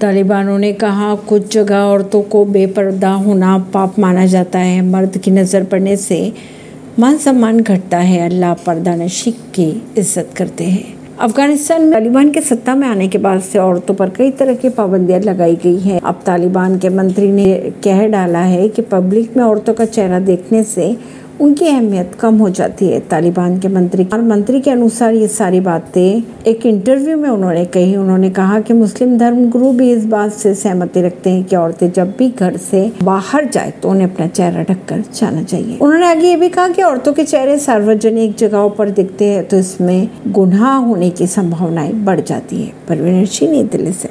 तालिबानों ने कहा, कुछ जगह औरतों को बेपर्दा होना पाप माना जाता है। मर्द की नज़र पड़ने से मान सम्मान घटता है। अल्लाह पर्दा नशी की इज़्ज़त करते हैं। अफ़गानिस्तान में तालिबान के सत्ता में आने के बाद से औरतों पर कई तरह की पाबंदियाँ लगाई गई हैं। अब तालिबान के मंत्री ने कह डाला है कि पब्लिक में औरतों का चेहरा देखने से उनकी अहमियत कम हो जाती है तालिबान के मंत्री और मंत्री के अनुसार ये सारी बातें एक इंटरव्यू में उन्होंने कही। उन्होंने कहा कि मुस्लिम धर्म गुरु भी इस बात से सहमति रखते हैं कि औरतें जब भी घर से बाहर जाए तो उन्हें अपना चेहरा ढककर जाना चाहिए। उन्होंने आगे ये भी कहा कि औरतों के चेहरे सार्वजनिक जगहों पर दिखते हैं तो इसमें गुनाह होने की संभावनाएँ बढ़ जाती है। परवीन सिंह, नई दिल्ली से।